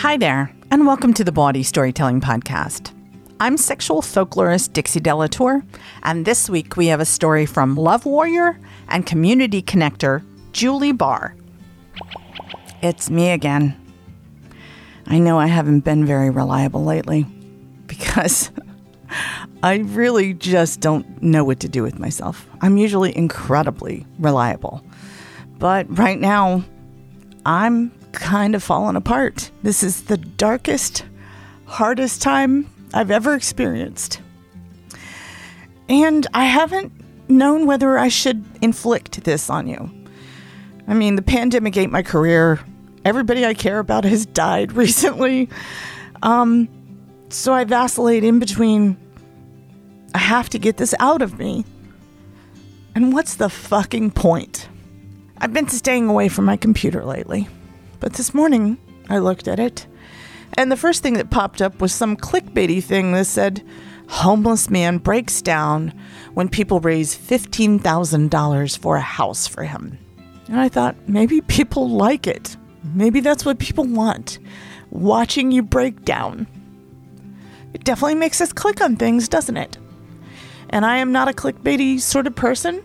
Hi there, and welcome to the Bawdy Storytelling Podcast. I'm sexual folklorist Dixie De La Tour, and this week we have a story from Love Warrior and community connector Julie Barr. It's me again. I know I haven't been very reliable lately because I really just don't know what to do with myself. I'm usually incredibly reliable. But right now, I'm kind of falling apart. This is the darkest, hardest time I've ever experienced. And I haven't known whether I should inflict this on you. I mean, the pandemic ate my career. Everybody I care about has died recently. Um, so I vacillate in between I have to get this out of me. And what's the fucking point? I've been staying away from my computer lately, but this morning I looked at it, and the first thing that popped up was some clickbaity thing that said, Homeless man breaks down when people raise $15,000 for a house for him. And I thought, maybe people like it. Maybe that's what people want watching you break down. It definitely makes us click on things, doesn't it? And I am not a clickbaity sort of person.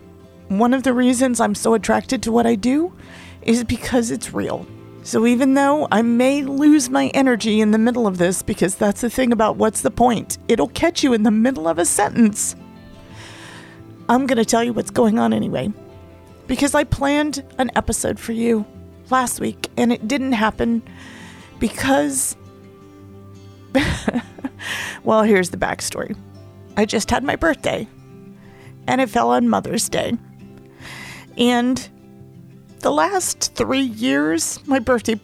One of the reasons I'm so attracted to what I do is because it's real. So even though I may lose my energy in the middle of this, because that's the thing about what's the point, it'll catch you in the middle of a sentence. I'm going to tell you what's going on anyway. Because I planned an episode for you last week and it didn't happen because. well, here's the backstory. I just had my birthday, and it fell on Mother's Day. And the last three years, my birthday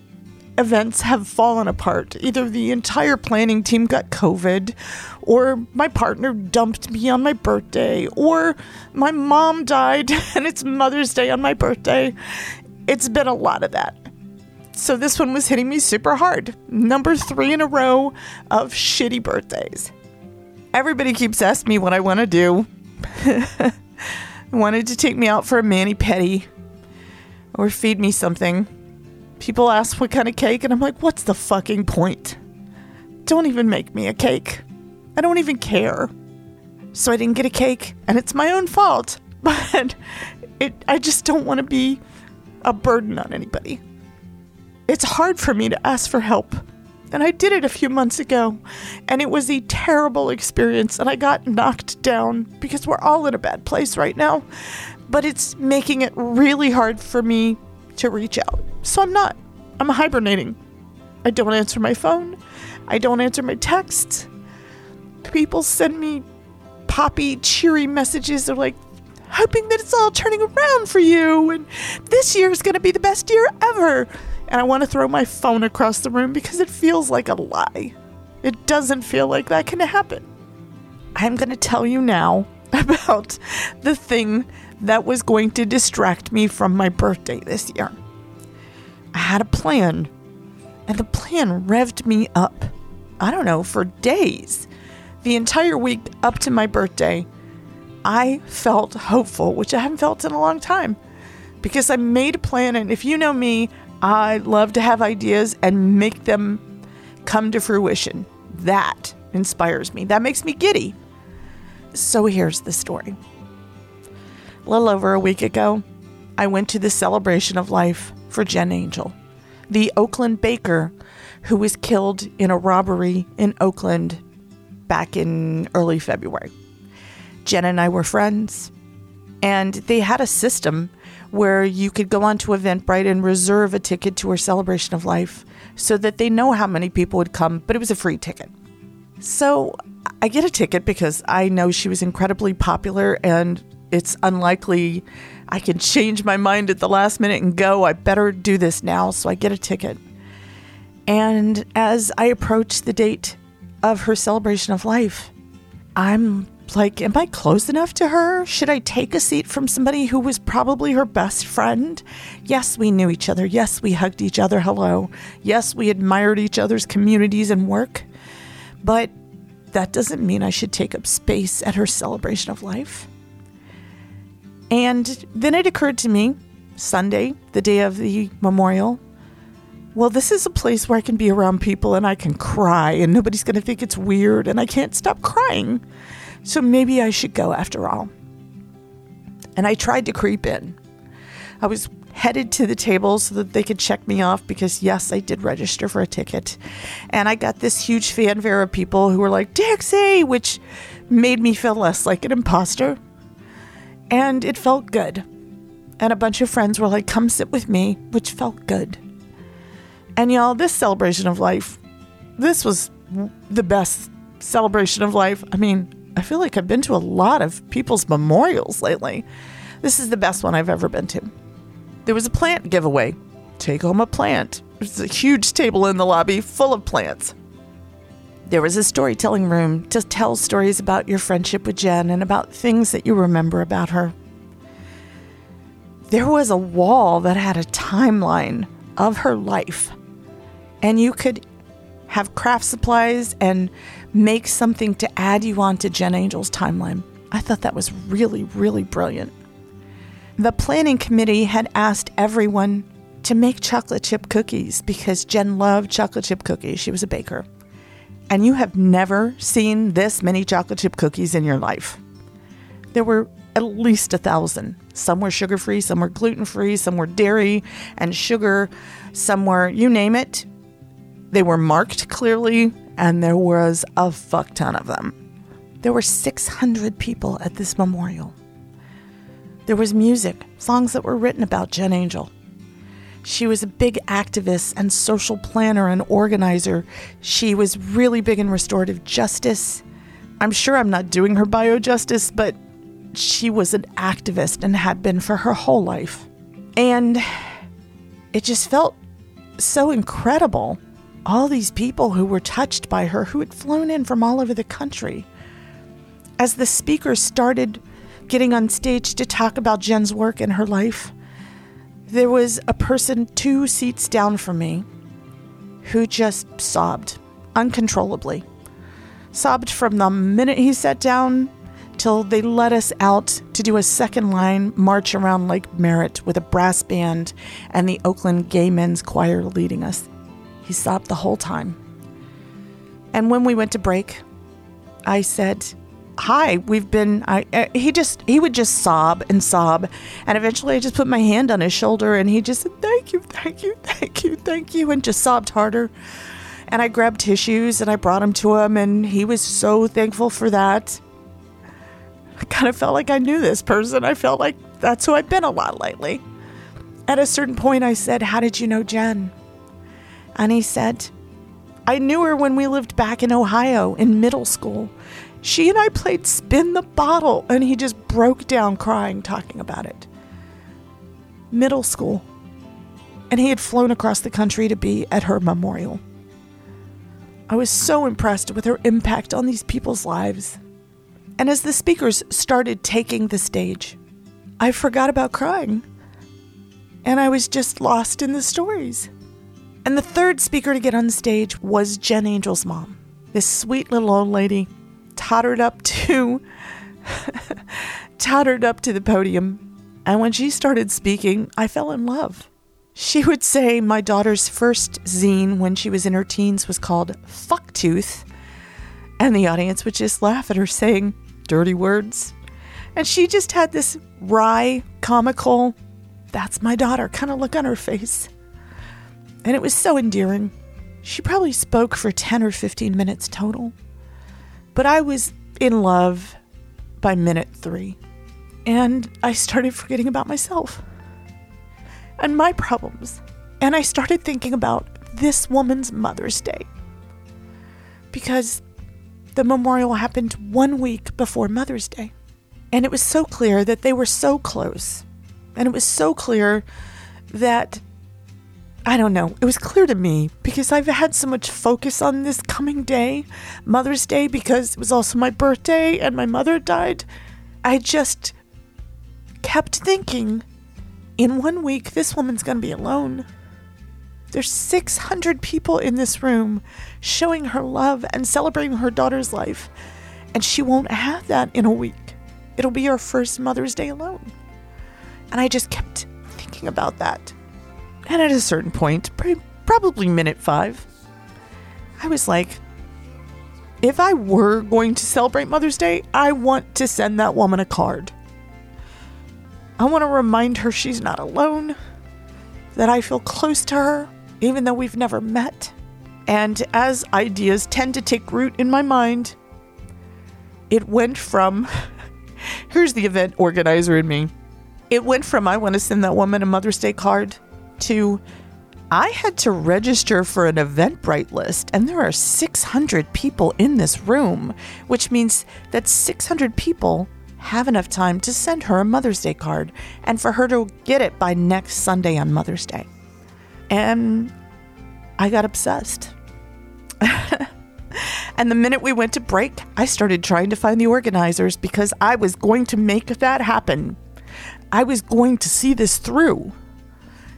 events have fallen apart. Either the entire planning team got COVID, or my partner dumped me on my birthday, or my mom died and it's Mother's Day on my birthday. It's been a lot of that. So this one was hitting me super hard. Number three in a row of shitty birthdays. Everybody keeps asking me what I want to do. Wanted to take me out for a mani pedi or feed me something. People ask what kind of cake, and I'm like, what's the fucking point? Don't even make me a cake. I don't even care. So I didn't get a cake, and it's my own fault. But it, I just don't want to be a burden on anybody. It's hard for me to ask for help. And I did it a few months ago, and it was a terrible experience, and I got knocked down because we're all in a bad place right now. But it's making it really hard for me to reach out. So I'm not. I'm hibernating. I don't answer my phone. I don't answer my texts. People send me poppy, cheery messages. They're like, hoping that it's all turning around for you, and this year is going to be the best year ever. And I want to throw my phone across the room because it feels like a lie. It doesn't feel like that can happen. I'm going to tell you now about the thing that was going to distract me from my birthday this year. I had a plan, and the plan revved me up. I don't know, for days. The entire week up to my birthday, I felt hopeful, which I haven't felt in a long time because I made a plan. And if you know me, I love to have ideas and make them come to fruition. That inspires me, that makes me giddy. So here's the story. A little over a week ago, I went to the celebration of life for Jen Angel, the Oakland baker who was killed in a robbery in Oakland back in early February. Jen and I were friends, and they had a system where you could go onto Eventbrite and reserve a ticket to her celebration of life so that they know how many people would come, but it was a free ticket. So I get a ticket because I know she was incredibly popular and it's unlikely I can change my mind at the last minute and go. I better do this now. So I get a ticket. And as I approach the date of her celebration of life, I'm like, am I close enough to her? Should I take a seat from somebody who was probably her best friend? Yes, we knew each other. Yes, we hugged each other hello. Yes, we admired each other's communities and work. But that doesn't mean I should take up space at her celebration of life. And then it occurred to me Sunday, the day of the memorial, well, this is a place where I can be around people and I can cry and nobody's going to think it's weird and I can't stop crying. So maybe I should go after all. And I tried to creep in. I was headed to the table so that they could check me off because, yes, I did register for a ticket. And I got this huge fanfare of people who were like, Dixie, which made me feel less like an imposter. And it felt good. And a bunch of friends were like, come sit with me, which felt good. And y'all, this celebration of life, this was the best celebration of life. I mean, I feel like I've been to a lot of people's memorials lately. This is the best one I've ever been to. There was a plant giveaway. Take home a plant. There's a huge table in the lobby full of plants. There was a storytelling room to tell stories about your friendship with Jen and about things that you remember about her. There was a wall that had a timeline of her life, and you could have craft supplies and make something to add you on to Jen Angel's timeline. I thought that was really, really brilliant. The planning committee had asked everyone to make chocolate chip cookies because Jen loved chocolate chip cookies. She was a baker. And you have never seen this many chocolate chip cookies in your life. There were at least a thousand. Some were sugar free, some were gluten free, some were dairy and sugar, some were, you name it. They were marked clearly, and there was a fuck ton of them. There were 600 people at this memorial. There was music, songs that were written about Jen Angel. She was a big activist and social planner and organizer. She was really big in restorative justice. I'm sure I'm not doing her bio justice, but she was an activist and had been for her whole life. And it just felt so incredible all these people who were touched by her, who had flown in from all over the country. As the speakers started getting on stage to talk about Jen's work in her life, there was a person two seats down from me who just sobbed uncontrollably. Sobbed from the minute he sat down till they let us out to do a second line march around Lake Merritt with a brass band and the Oakland Gay Men's Choir leading us. He sobbed the whole time. And when we went to break, I said, "Hi, we've been." I uh, he just he would just sob and sob, and eventually I just put my hand on his shoulder, and he just said, "Thank you, thank you, thank you, thank you," and just sobbed harder. And I grabbed tissues and I brought them to him, and he was so thankful for that. I kind of felt like I knew this person. I felt like that's who I've been a lot lately. At a certain point, I said, How did you know Jen? And he said, I knew her when we lived back in Ohio in middle school. She and I played spin the bottle, and he just broke down crying talking about it. Middle school. And he had flown across the country to be at her memorial. I was so impressed with her impact on these people's lives. And as the speakers started taking the stage, I forgot about crying. And I was just lost in the stories. And the third speaker to get on stage was Jen Angel's mom. This sweet little old lady tottered up to tottered up to the podium. And when she started speaking, I fell in love. She would say my daughter's first zine when she was in her teens was called Fucktooth, and the audience would just laugh at her saying dirty words. And she just had this wry, comical that's my daughter kind of look on her face. And it was so endearing. She probably spoke for 10 or 15 minutes total. But I was in love by minute three. And I started forgetting about myself and my problems. And I started thinking about this woman's Mother's Day. Because the memorial happened one week before Mother's Day. And it was so clear that they were so close. And it was so clear that, I don't know, it was clear to me because I've had so much focus on this coming day, Mother's Day, because it was also my birthday and my mother died. I just kept thinking in one week, this woman's going to be alone. There's 600 people in this room showing her love and celebrating her daughter's life, and she won't have that in a week. It'll be her first Mother's Day alone. And I just kept thinking about that. And at a certain point, probably minute five, I was like, if I were going to celebrate Mother's Day, I want to send that woman a card. I want to remind her she's not alone, that I feel close to her, even though we've never met. And as ideas tend to take root in my mind, it went from here's the event organizer in me. It went from I want to send that woman a Mother's Day card to I had to register for an Eventbrite list, and there are 600 people in this room, which means that 600 people have enough time to send her a Mother's Day card and for her to get it by next Sunday on Mother's Day. And I got obsessed. and the minute we went to break, I started trying to find the organizers because I was going to make that happen. I was going to see this through.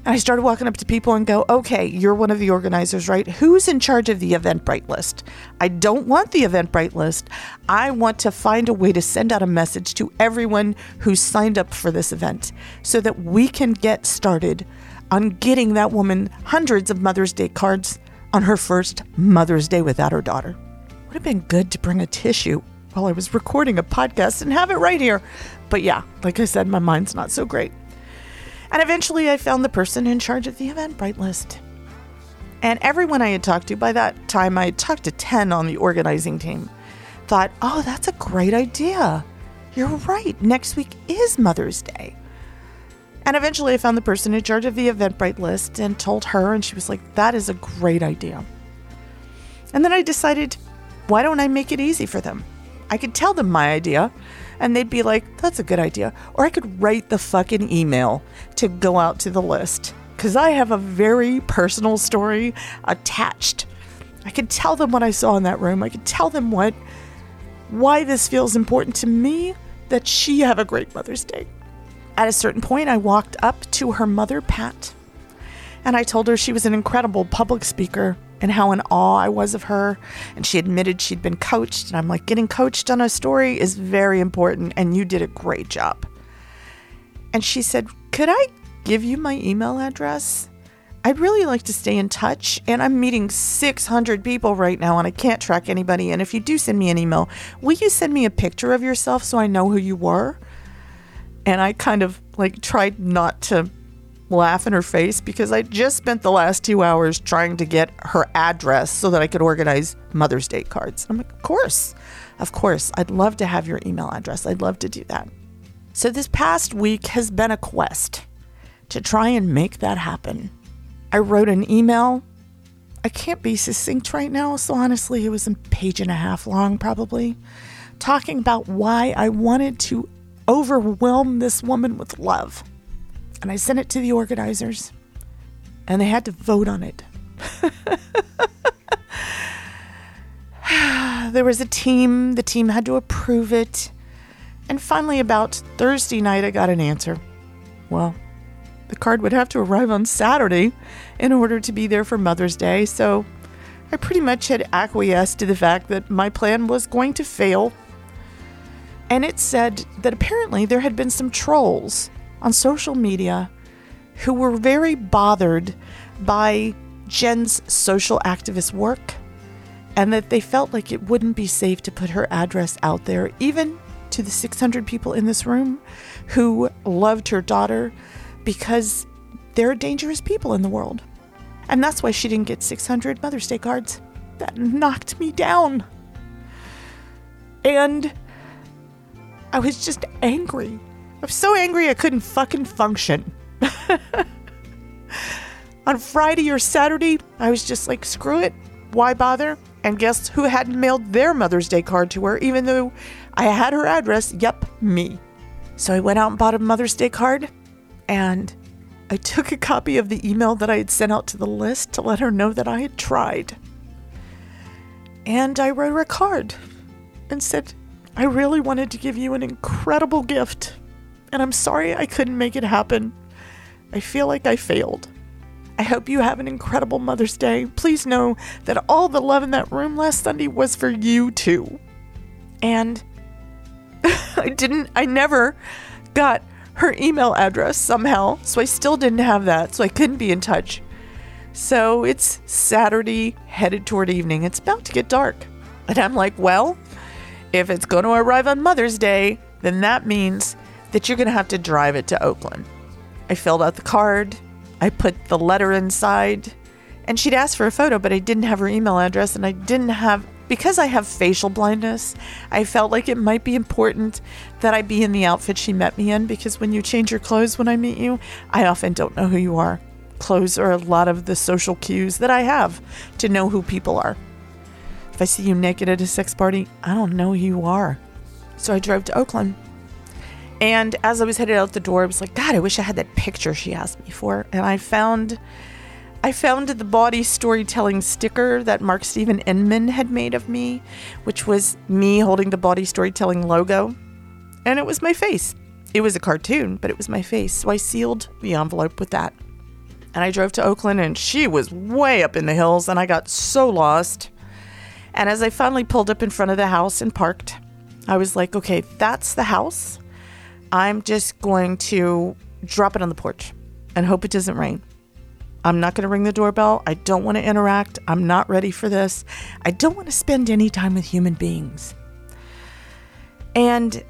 And I started walking up to people and go, okay, you're one of the organizers, right? Who's in charge of the Eventbrite list? I don't want the Eventbrite list. I want to find a way to send out a message to everyone who's signed up for this event so that we can get started on getting that woman hundreds of Mother's Day cards on her first Mother's Day without her daughter. Would have been good to bring a tissue while I was recording a podcast and have it right here. But yeah, like I said, my mind's not so great. And eventually I found the person in charge of the Eventbrite list. And everyone I had talked to, by that time I had talked to 10 on the organizing team, thought, oh, that's a great idea. You're right. Next week is Mother's Day. And eventually I found the person in charge of the Eventbrite list and told her, and she was like, that is a great idea. And then I decided, why don't I make it easy for them? I could tell them my idea and they'd be like, that's a good idea. Or I could write the fucking email to go out to the list because I have a very personal story attached. I could tell them what I saw in that room. I could tell them what, why this feels important to me that she have a great Mother's Day. At a certain point, I walked up to her mother, Pat, and I told her she was an incredible public speaker and how in awe I was of her. And she admitted she'd been coached. And I'm like, getting coached on a story is very important, and you did a great job. And she said, Could I give you my email address? I'd really like to stay in touch, and I'm meeting 600 people right now, and I can't track anybody. And if you do send me an email, will you send me a picture of yourself so I know who you were? And I kind of like tried not to laugh in her face because I just spent the last two hours trying to get her address so that I could organize Mother's Day cards. I'm like, of course, of course, I'd love to have your email address. I'd love to do that. So this past week has been a quest to try and make that happen. I wrote an email. I can't be succinct right now, so honestly, it was a page and a half long, probably, talking about why I wanted to overwhelm this woman with love and I sent it to the organizers, and they had to vote on it. there was a team, the team had to approve it. And finally, about Thursday night, I got an answer. Well, the card would have to arrive on Saturday in order to be there for Mother's Day, so I pretty much had acquiesced to the fact that my plan was going to fail. And it said that apparently there had been some trolls on social media who were very bothered by Jen's social activist work and that they felt like it wouldn't be safe to put her address out there, even to the 600 people in this room who loved her daughter, because there are dangerous people in the world. And that's why she didn't get 600 Mother's Day cards. That knocked me down. And I was just angry. I was so angry I couldn't fucking function. On Friday or Saturday, I was just like, screw it. Why bother? And guess who hadn't mailed their Mother's Day card to her, even though I had her address? Yep, me. So I went out and bought a Mother's Day card, and I took a copy of the email that I had sent out to the list to let her know that I had tried. And I wrote her a card and said, I really wanted to give you an incredible gift, and I'm sorry I couldn't make it happen. I feel like I failed. I hope you have an incredible Mother's Day. Please know that all the love in that room last Sunday was for you too. And I didn't, I never got her email address somehow, so I still didn't have that, so I couldn't be in touch. So it's Saturday, headed toward evening. It's about to get dark. And I'm like, well, if it's going to arrive on Mother's Day, then that means that you're going to have to drive it to Oakland. I filled out the card. I put the letter inside, and she'd asked for a photo, but I didn't have her email address, and I didn't have because I have facial blindness. I felt like it might be important that I be in the outfit she met me in because when you change your clothes when I meet you, I often don't know who you are. Clothes are a lot of the social cues that I have to know who people are. If I see you naked at a sex party, I don't know who you are. So I drove to Oakland and as I was headed out the door, I was like, God, I wish I had that picture she asked me for. And I found I found the bawdy storytelling sticker that Mark Steven Inman had made of me, which was me holding the bawdy storytelling logo. And it was my face. It was a cartoon, but it was my face. So I sealed the envelope with that. And I drove to Oakland, and she was way up in the hills, and I got so lost. And as I finally pulled up in front of the house and parked, I was like, okay, that's the house. I'm just going to drop it on the porch and hope it doesn't rain. I'm not going to ring the doorbell. I don't want to interact. I'm not ready for this. I don't want to spend any time with human beings. And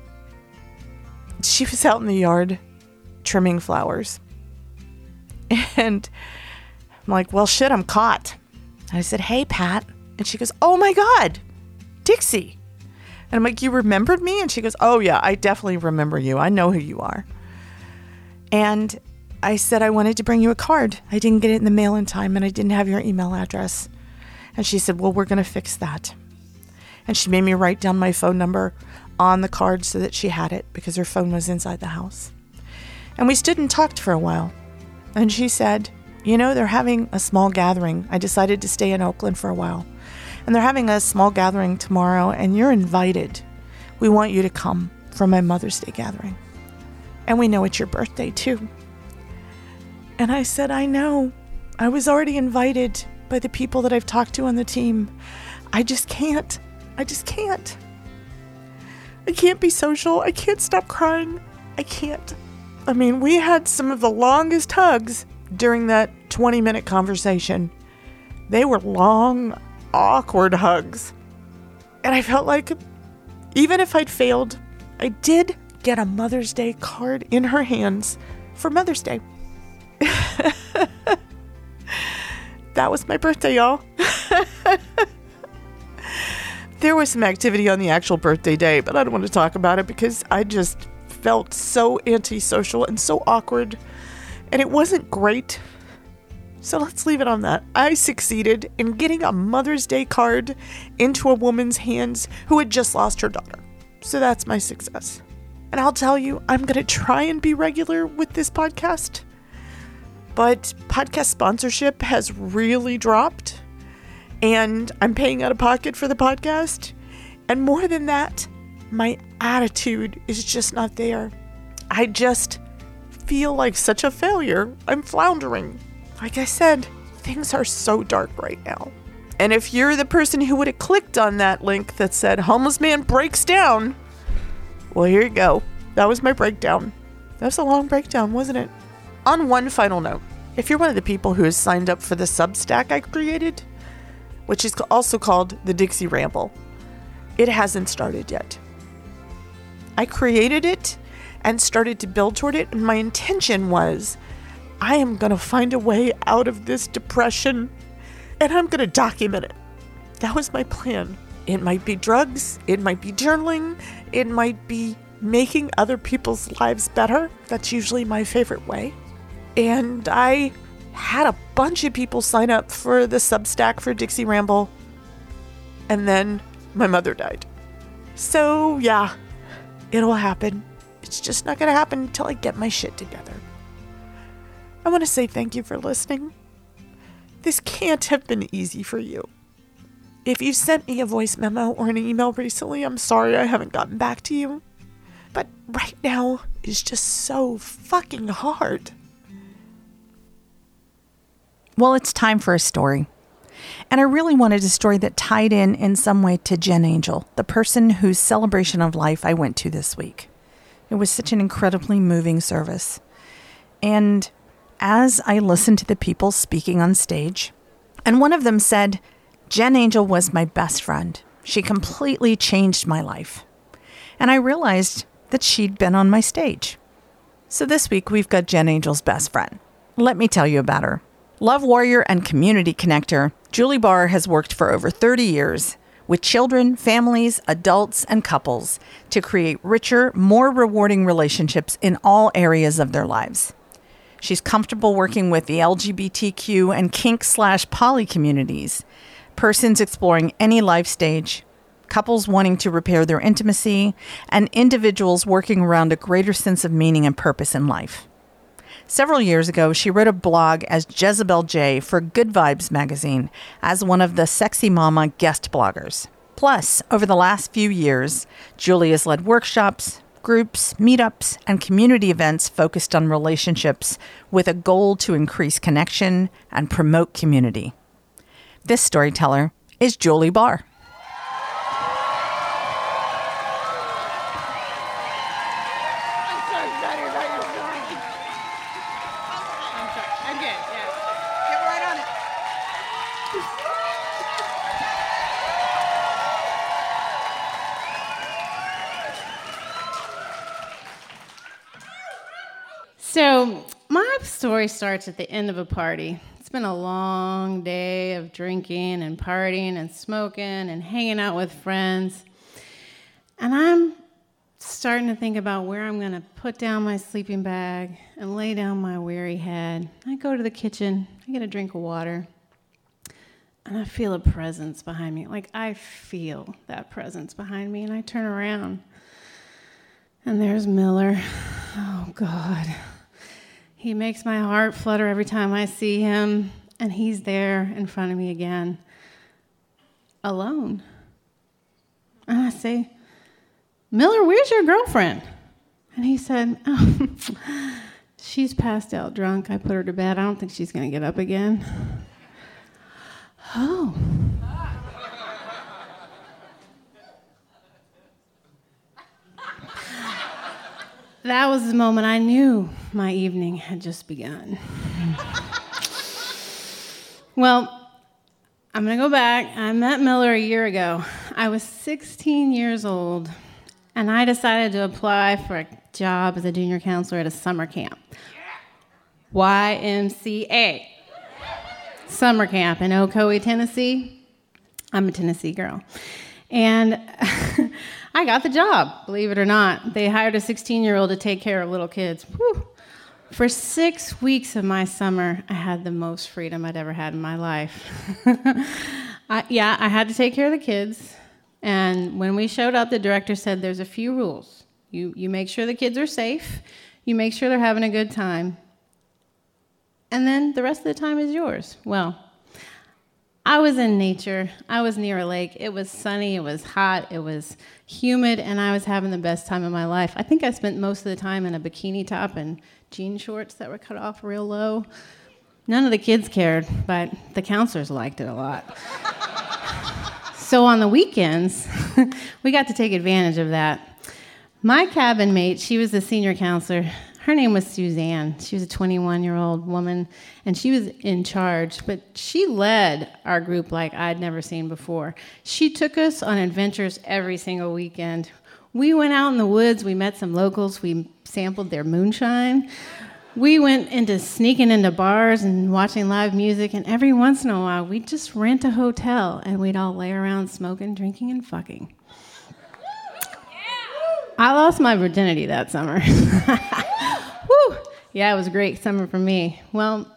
she was out in the yard trimming flowers. And I'm like, well, shit, I'm caught. And I said, hey, Pat. And she goes, oh my God, Dixie. And I'm like, You remembered me? And she goes, Oh, yeah, I definitely remember you. I know who you are. And I said, I wanted to bring you a card. I didn't get it in the mail in time and I didn't have your email address. And she said, Well, we're going to fix that. And she made me write down my phone number on the card so that she had it because her phone was inside the house. And we stood and talked for a while. And she said, You know, they're having a small gathering. I decided to stay in Oakland for a while and they're having a small gathering tomorrow, and you're invited. We want you to come for my Mother's Day gathering. And we know it's your birthday, too. And I said, I know. I was already invited by the people that I've talked to on the team. I just can't. I just can't. I can't be social. I can't stop crying. I can't. I mean, we had some of the longest hugs during that 20 minute conversation. They were long awkward hugs. And I felt like even if I'd failed, I did get a Mother's Day card in her hands for Mother's Day. that was my birthday, y'all. there was some activity on the actual birthday day, but I don't want to talk about it because I just felt so antisocial and so awkward. And it wasn't great. So let's leave it on that. I succeeded in getting a Mother's Day card into a woman's hands who had just lost her daughter. So that's my success. And I'll tell you, I'm going to try and be regular with this podcast. But podcast sponsorship has really dropped. And I'm paying out of pocket for the podcast. And more than that, my attitude is just not there. I just feel like such a failure. I'm floundering. Like I said, things are so dark right now. And if you're the person who would have clicked on that link that said homeless man breaks down, well, here you go. That was my breakdown. That was a long breakdown, wasn't it? On one final note, if you're one of the people who has signed up for the Substack I created, which is also called the Dixie Ramble, it hasn't started yet. I created it and started to build toward it, and my intention was I am going to find a way out of this depression and I'm going to document it. That was my plan. It might be drugs, it might be journaling, it might be making other people's lives better. That's usually my favorite way. And I had a bunch of people sign up for the Substack for Dixie Ramble. And then my mother died. So, yeah, it'll happen. It's just not going to happen until I get my shit together. I want to say thank you for listening. This can't have been easy for you. If you sent me a voice memo or an email recently, I'm sorry I haven't gotten back to you. But right now is just so fucking hard. Well, it's time for a story. And I really wanted a story that tied in in some way to Jen Angel, the person whose celebration of life I went to this week. It was such an incredibly moving service. And as I listened to the people speaking on stage, and one of them said, Jen Angel was my best friend. She completely changed my life. And I realized that she'd been on my stage. So this week, we've got Jen Angel's best friend. Let me tell you about her. Love warrior and community connector, Julie Barr has worked for over 30 years with children, families, adults, and couples to create richer, more rewarding relationships in all areas of their lives. She's comfortable working with the LGBTQ and kink slash poly communities, persons exploring any life stage, couples wanting to repair their intimacy, and individuals working around a greater sense of meaning and purpose in life. Several years ago, she wrote a blog as Jezebelle Jay for Good Vibes magazine as one of the Sexy Mama guest bloggers. Plus, over the last few years, Julie has led workshops, groups, meetups, and community events focused on relationships with a goal to increase connection and promote community. This storyteller is Julie Barr. So, my story starts at the end of a party. It's been a long day of drinking and partying and smoking and hanging out with friends. And I'm starting to think about where I'm going to put down my sleeping bag and lay down my weary head. I go to the kitchen, I get a drink of water, and I feel a presence behind me. Like I feel that presence behind me, and I turn around. And there's Miller. Oh, God. He makes my heart flutter every time I see him, and he's there in front of me again, alone. And I say, Miller, where's your girlfriend? And he said, oh, She's passed out drunk. I put her to bed. I don't think she's going to get up again. Oh. That was the moment I knew my evening had just begun. well, I'm going to go back. I met Miller a year ago. I was 16 years old, and I decided to apply for a job as a junior counselor at a summer camp. YMCA. Summer camp in Ocoee, Tennessee. I'm a Tennessee girl. And I got the job, believe it or not. They hired a 16 year old to take care of little kids. Whew. For six weeks of my summer, I had the most freedom I'd ever had in my life. I, yeah, I had to take care of the kids. And when we showed up, the director said there's a few rules. You, you make sure the kids are safe, you make sure they're having a good time, and then the rest of the time is yours. Well, I was in nature. I was near a lake. It was sunny, it was hot, it was humid, and I was having the best time of my life. I think I spent most of the time in a bikini top and jean shorts that were cut off real low. None of the kids cared, but the counselors liked it a lot. so on the weekends, we got to take advantage of that. My cabin mate, she was the senior counselor her name was Suzanne. She was a 21 year old woman, and she was in charge, but she led our group like I'd never seen before. She took us on adventures every single weekend. We went out in the woods, we met some locals, we sampled their moonshine. we went into sneaking into bars and watching live music, and every once in a while, we'd just rent a hotel and we'd all lay around smoking, drinking, and fucking. I lost my virginity that summer. Yeah, it was a great summer for me. Well,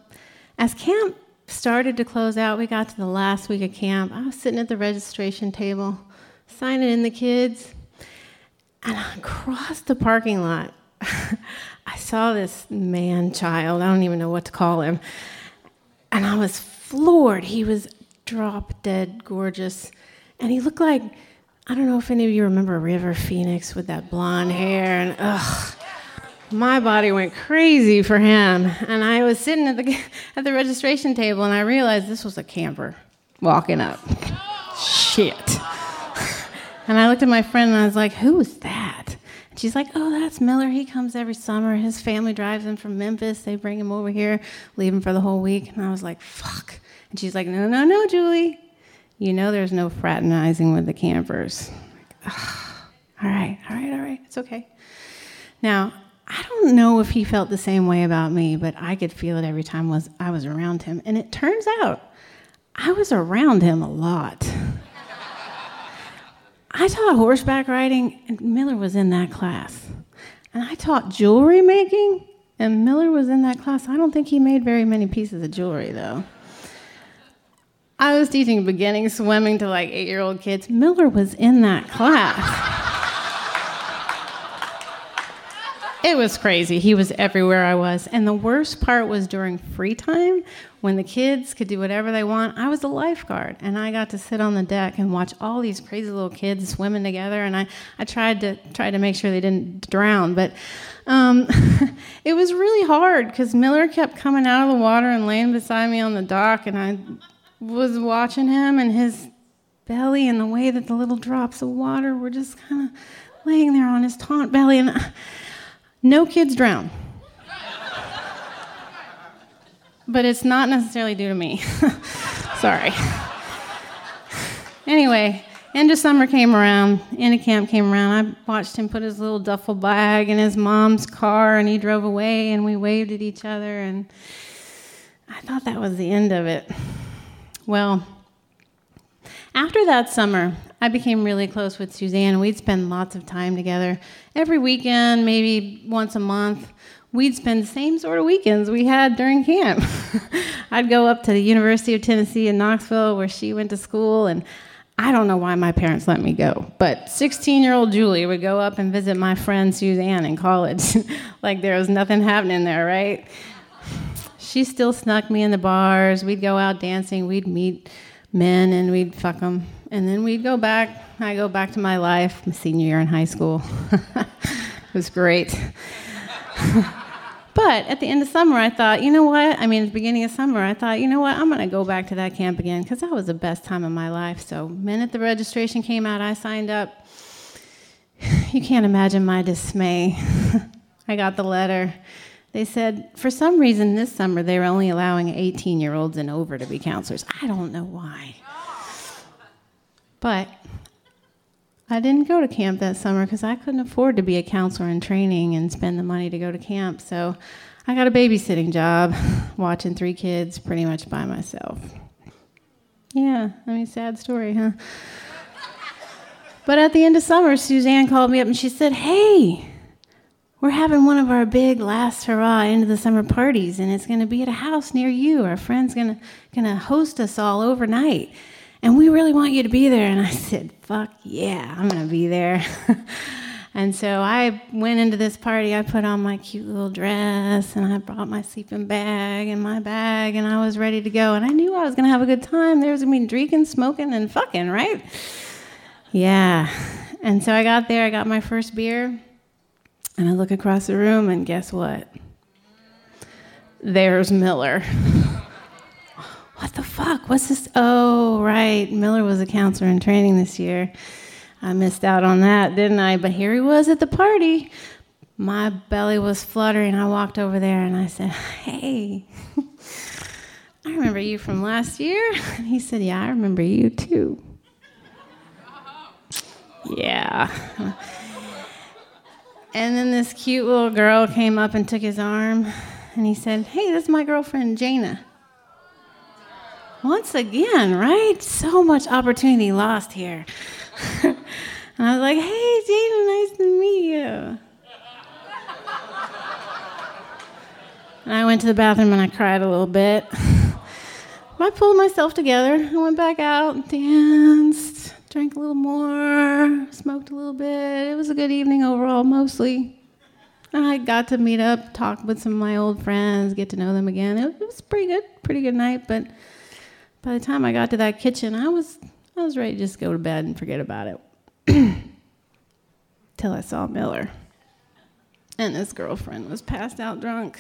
as camp started to close out, we got to the last week of camp. I was sitting at the registration table, signing in the kids, and across the parking lot, I saw this man child. I don't even know what to call him. And I was floored. He was drop dead gorgeous. And he looked like, I don't know if any of you remember River Phoenix with that blonde hair. And ugh, my body went crazy for him. And I was sitting at the, at the registration table and I realized this was a camper walking up. Shit. And I looked at my friend and I was like, who is that? And she's like, oh, that's Miller. He comes every summer. His family drives him from Memphis. They bring him over here, leave him for the whole week. And I was like, fuck. And she's like, no, no, no, Julie. You know there's no fraternizing with the campers. Like, all right, all right, all right. It's okay. Now, I don't know if he felt the same way about me, but I could feel it every time was I was around him. And it turns out I was around him a lot. I taught horseback riding, and Miller was in that class. And I taught jewelry making, and Miller was in that class. I don't think he made very many pieces of jewelry, though. I was teaching beginning swimming to like eight year old kids. Miller was in that class. It was crazy. He was everywhere I was. And the worst part was during free time when the kids could do whatever they want. I was a lifeguard and I got to sit on the deck and watch all these crazy little kids swimming together. And I, I tried to try to make sure they didn't drown. But um, it was really hard because Miller kept coming out of the water and laying beside me on the dock. And I was watching him and his belly and the way that the little drops of water were just kind of laying there on his taunt belly. And no kids drown. but it's not necessarily due to me. Sorry. anyway, end of summer came around, end of camp came around. I watched him put his little duffel bag in his mom's car and he drove away and we waved at each other and I thought that was the end of it. Well, after that summer, I became really close with Suzanne. We'd spend lots of time together. Every weekend, maybe once a month, we'd spend the same sort of weekends we had during camp. I'd go up to the University of Tennessee in Knoxville where she went to school and I don't know why my parents let me go, but 16 year old Julie would go up and visit my friend Suzanne in college. like there was nothing happening there, right? She still snuck me in the bars. We'd go out dancing. We'd meet men and we'd fuck them. And then we'd go back. I go back to my life, my senior year in high school. it was great. but at the end of summer, I thought, you know what? I mean, at the beginning of summer, I thought, you know what? I'm going to go back to that camp again because that was the best time of my life. So, minute the registration came out, I signed up. You can't imagine my dismay. I got the letter. They said, for some reason this summer, they were only allowing 18 year olds and over to be counselors. I don't know why. But I didn't go to camp that summer because I couldn't afford to be a counselor in training and spend the money to go to camp. So I got a babysitting job, watching three kids pretty much by myself. Yeah, I mean, sad story, huh? But at the end of summer, Suzanne called me up and she said, Hey, we're having one of our big last hurrah into the summer parties, and it's going to be at a house near you. Our friend's going to host us all overnight, and we really want you to be there. And I said, "Fuck yeah, I'm going to be there." and so I went into this party. I put on my cute little dress, and I brought my sleeping bag and my bag, and I was ready to go. And I knew I was going to have a good time. There was going to be drinking, smoking, and fucking, right? Yeah. And so I got there. I got my first beer and I look across the room, and guess what? There's Miller. what the fuck? What's this? Oh, right. Miller was a counselor in training this year. I missed out on that, didn't I? But here he was at the party. My belly was fluttering. I walked over there and I said, Hey, I remember you from last year. And he said, Yeah, I remember you too. Yeah. And then this cute little girl came up and took his arm, and he said, Hey, this is my girlfriend, Jana. Once again, right? So much opportunity lost here. and I was like, Hey, Jana, nice to meet you. and I went to the bathroom and I cried a little bit. I pulled myself together. I went back out, danced, drank a little more, smoked a little bit. It was a good evening overall, mostly. I got to meet up, talk with some of my old friends, get to know them again. It was pretty good, pretty good night. But by the time I got to that kitchen, I was I was ready to just go to bed and forget about it. Till I saw Miller, and his girlfriend was passed out drunk.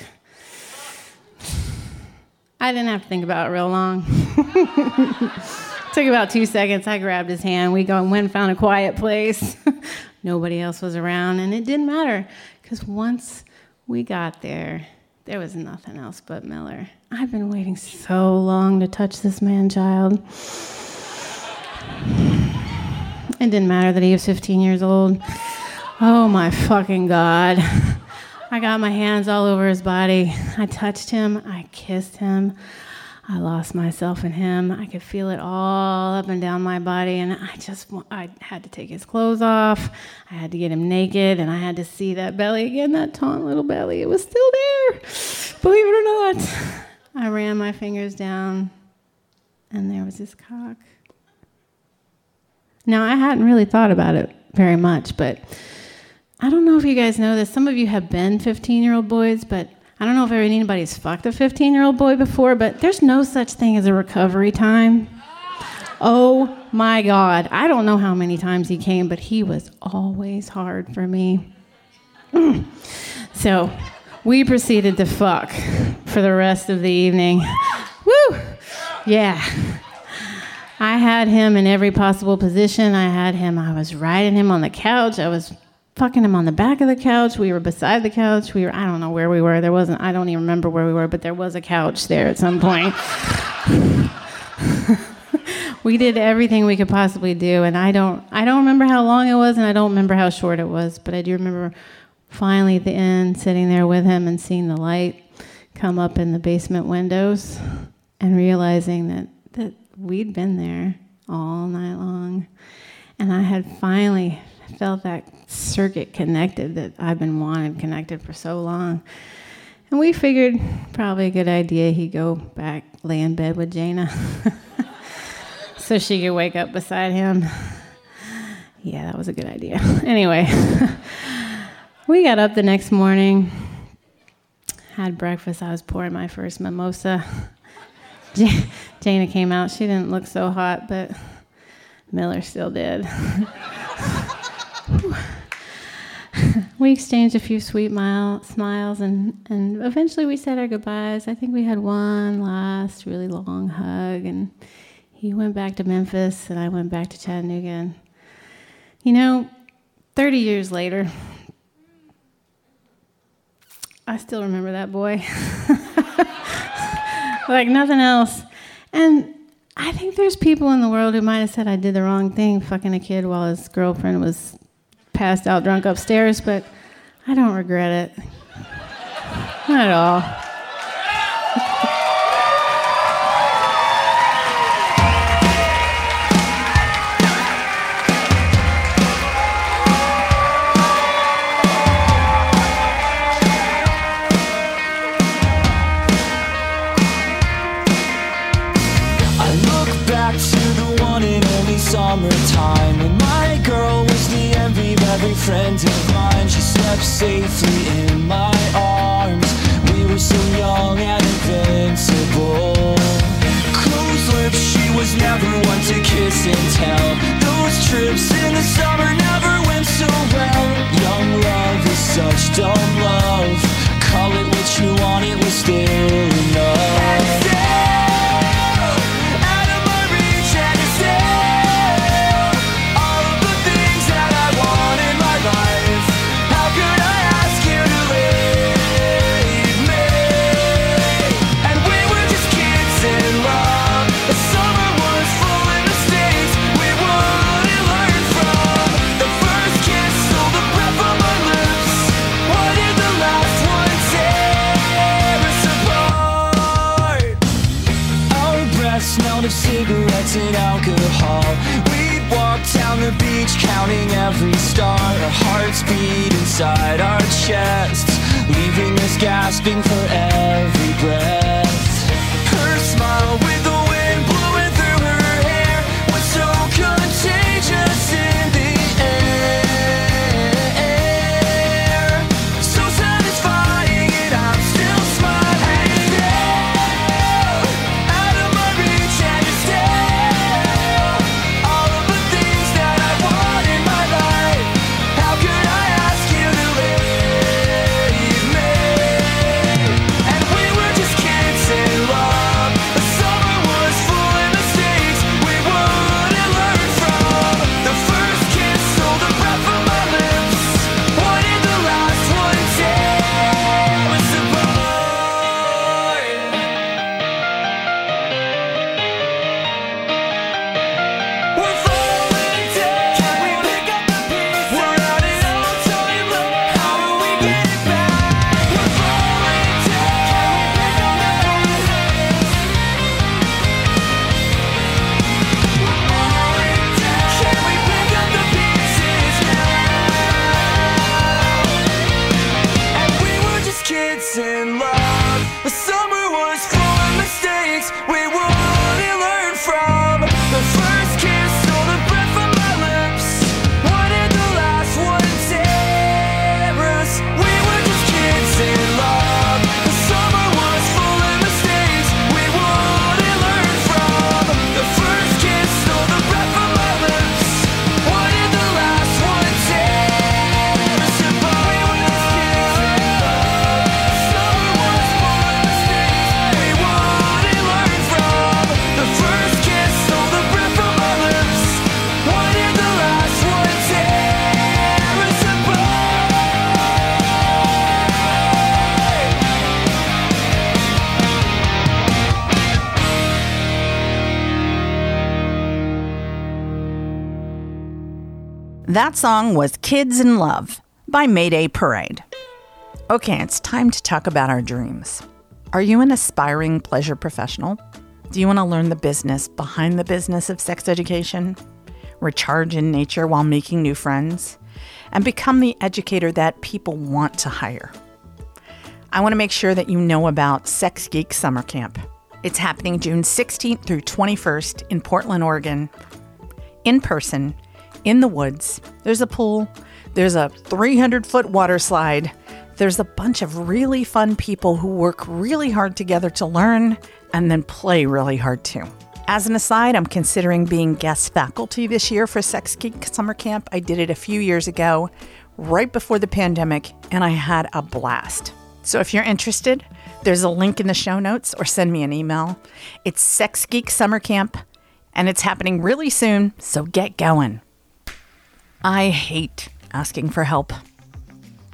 I didn't have to think about it real long. Took about two seconds. I grabbed his hand. We go and went and found a quiet place. Nobody else was around, and it didn't matter because once we got there, there was nothing else but Miller. I've been waiting so long to touch this man child. It didn't matter that he was 15 years old. Oh my fucking God. I got my hands all over his body. I touched him. I kissed him. I lost myself in him. I could feel it all up and down my body, and I just I had to take his clothes off. I had to get him naked, and I had to see that belly again, that taunt little belly. It was still there, believe it or not. I ran my fingers down, and there was his cock. Now I hadn't really thought about it very much, but I don't know if you guys know this. Some of you have been 15 year old boys, but I don't know if anybody's fucked a 15 year old boy before, but there's no such thing as a recovery time. Oh my God. I don't know how many times he came, but he was always hard for me. so we proceeded to fuck for the rest of the evening. Woo! Yeah. I had him in every possible position. I had him, I was riding him on the couch. I was fucking him on the back of the couch. We were beside the couch. We were, I don't know where we were. There wasn't, I don't even remember where we were, but there was a couch there at some point. we did everything we could possibly do. And I don't, I don't remember how long it was and I don't remember how short it was, but I do remember finally at the end sitting there with him and seeing the light come up in the basement windows and realizing that, that we'd been there all night long. And I had finally felt that circuit connected that I've been wanting connected for so long. And we figured probably a good idea he'd go back, lay in bed with Jana so she could wake up beside him. Yeah, that was a good idea. Anyway, we got up the next morning, had breakfast. I was pouring my first mimosa. Jana came out. She didn't look so hot, but Miller still did. we exchanged a few sweet mile, smiles and, and eventually we said our goodbyes. I think we had one last really long hug and he went back to Memphis and I went back to Chattanooga. And, you know, 30 years later, I still remember that boy. like nothing else. And I think there's people in the world who might have said I did the wrong thing fucking a kid while his girlfriend was passed out drunk upstairs, but I don't regret it. Not at all. Summertime when my girl was the envy of every friend of mine. She slept safely in my arms. We were so young and invincible. Closed lips, she was never one to kiss and tell. Those trips in the summer never went so well. Young love is such dumb love. Call it what you want, it was still Our hearts beat inside our chests, leaving us gasping for every breath. Her smile That song was Kids in Love by Mayday Parade. Okay, it's time to talk about our dreams. Are you an aspiring pleasure professional? Do you want to learn the business behind the business of sex education? Recharge in nature while making new friends? And become the educator that people want to hire? I want to make sure that you know about Sex Geek Summer Camp. It's happening June 16th through 21st in Portland, Oregon, in person, in the woods. There's a pool, there's a 300 foot water slide, there's a bunch of really fun people who work really hard together to learn and then play really hard too. As an aside, I'm considering being guest faculty this year for Sex Geek Summer Camp. I did it a few years ago, right before the pandemic, and I had a blast. So if you're interested, there's a link in the show notes or send me an email. It's Sex Geek Summer Camp, and it's happening really soon, so get going. I hate asking for help,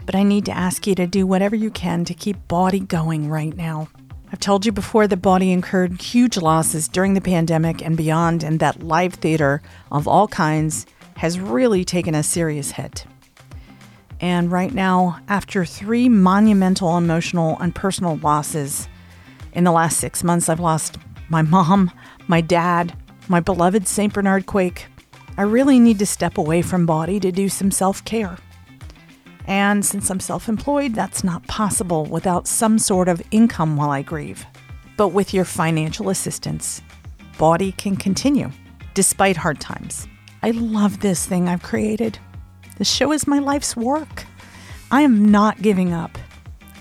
but I need to ask you to do whatever you can to keep Bawdy going right now. I've told you before that Bawdy incurred huge losses during the pandemic and beyond, and that live theater of all kinds has really taken a serious hit. And right now, after three monumental emotional and personal losses in the last six months, I've lost my mom, my dad, my beloved St. Bernard Quake. I really need to step away from bawdy to do some self care. And since I'm self employed, that's not possible without some sort of income while I grieve. But with your financial assistance, bawdy can continue despite hard times. I love this thing I've created. The show is my life's work. I am not giving up.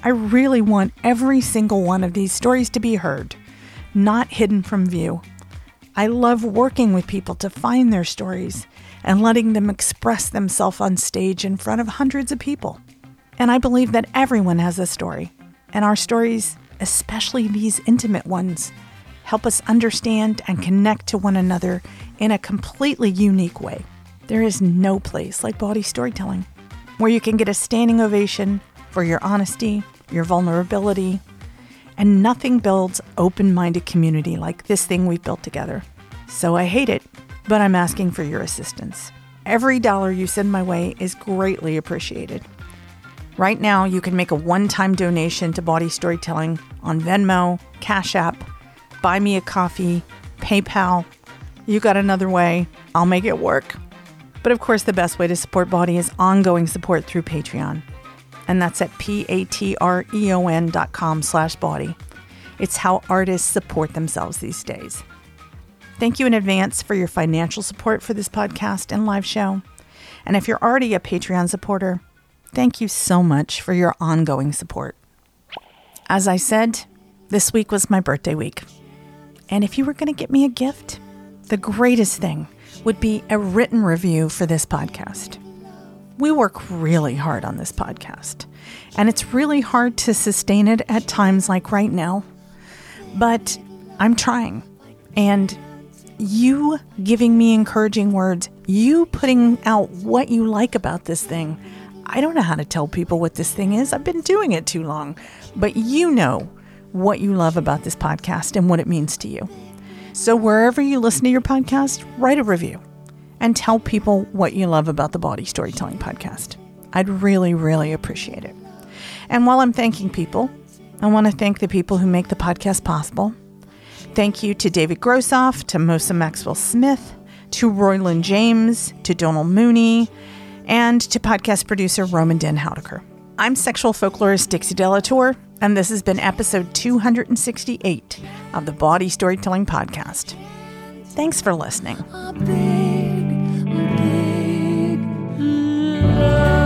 I really want every single one of these stories to be heard, not hidden from view. I love working with people to find their stories and letting them express themselves on stage in front of hundreds of people. And I believe that everyone has a story, and our stories, especially these intimate ones, help us understand and connect to one another in a completely unique way. There is no place like bawdy storytelling where you can get a standing ovation for your honesty, your vulnerability, and nothing builds open minded community like this thing we've built together. So I hate it, but I'm asking for your assistance. Every dollar you send my way is greatly appreciated. Right now, you can make a one time donation to Bawdy Storytelling on Venmo, Cash App, Buy Me a Coffee, PayPal. You got another way, I'll make it work. But of course, the best way to support Bawdy is ongoing support through Patreon. And that's at p-a-t-r-e-o-n dot com slash bawdy. It's how artists support themselves these days. Thank you in advance for your financial support for this podcast and live show. And if you're already a Patreon supporter, thank you so much for your ongoing support. As I said, this week was my birthday week. And if you were going to get me a gift, the greatest thing would be a written review for this podcast. We work really hard on this podcast, and it's really hard to sustain it at times like right now. But I'm trying. And you giving me encouraging words, you putting out what you like about this thing. I don't know how to tell people what this thing is. I've been doing it too long. But you know what you love about this podcast and what it means to you. So, wherever you listen to your podcast, write a review and tell people what you love about the Bawdy Storytelling Podcast. I'd really, really appreciate it. And while I'm thanking people, I want to thank the people who make the podcast possible. Thank you to David Grossoff, to Mosa Maxwell Smith, to Royland James, to Donald Mooney, and to podcast producer Roman Den Houdeker. I'm sexual folklorist Dixie De La Tour, and this has been episode 268 of the Bawdy Storytelling Podcast. Thanks for listening. love.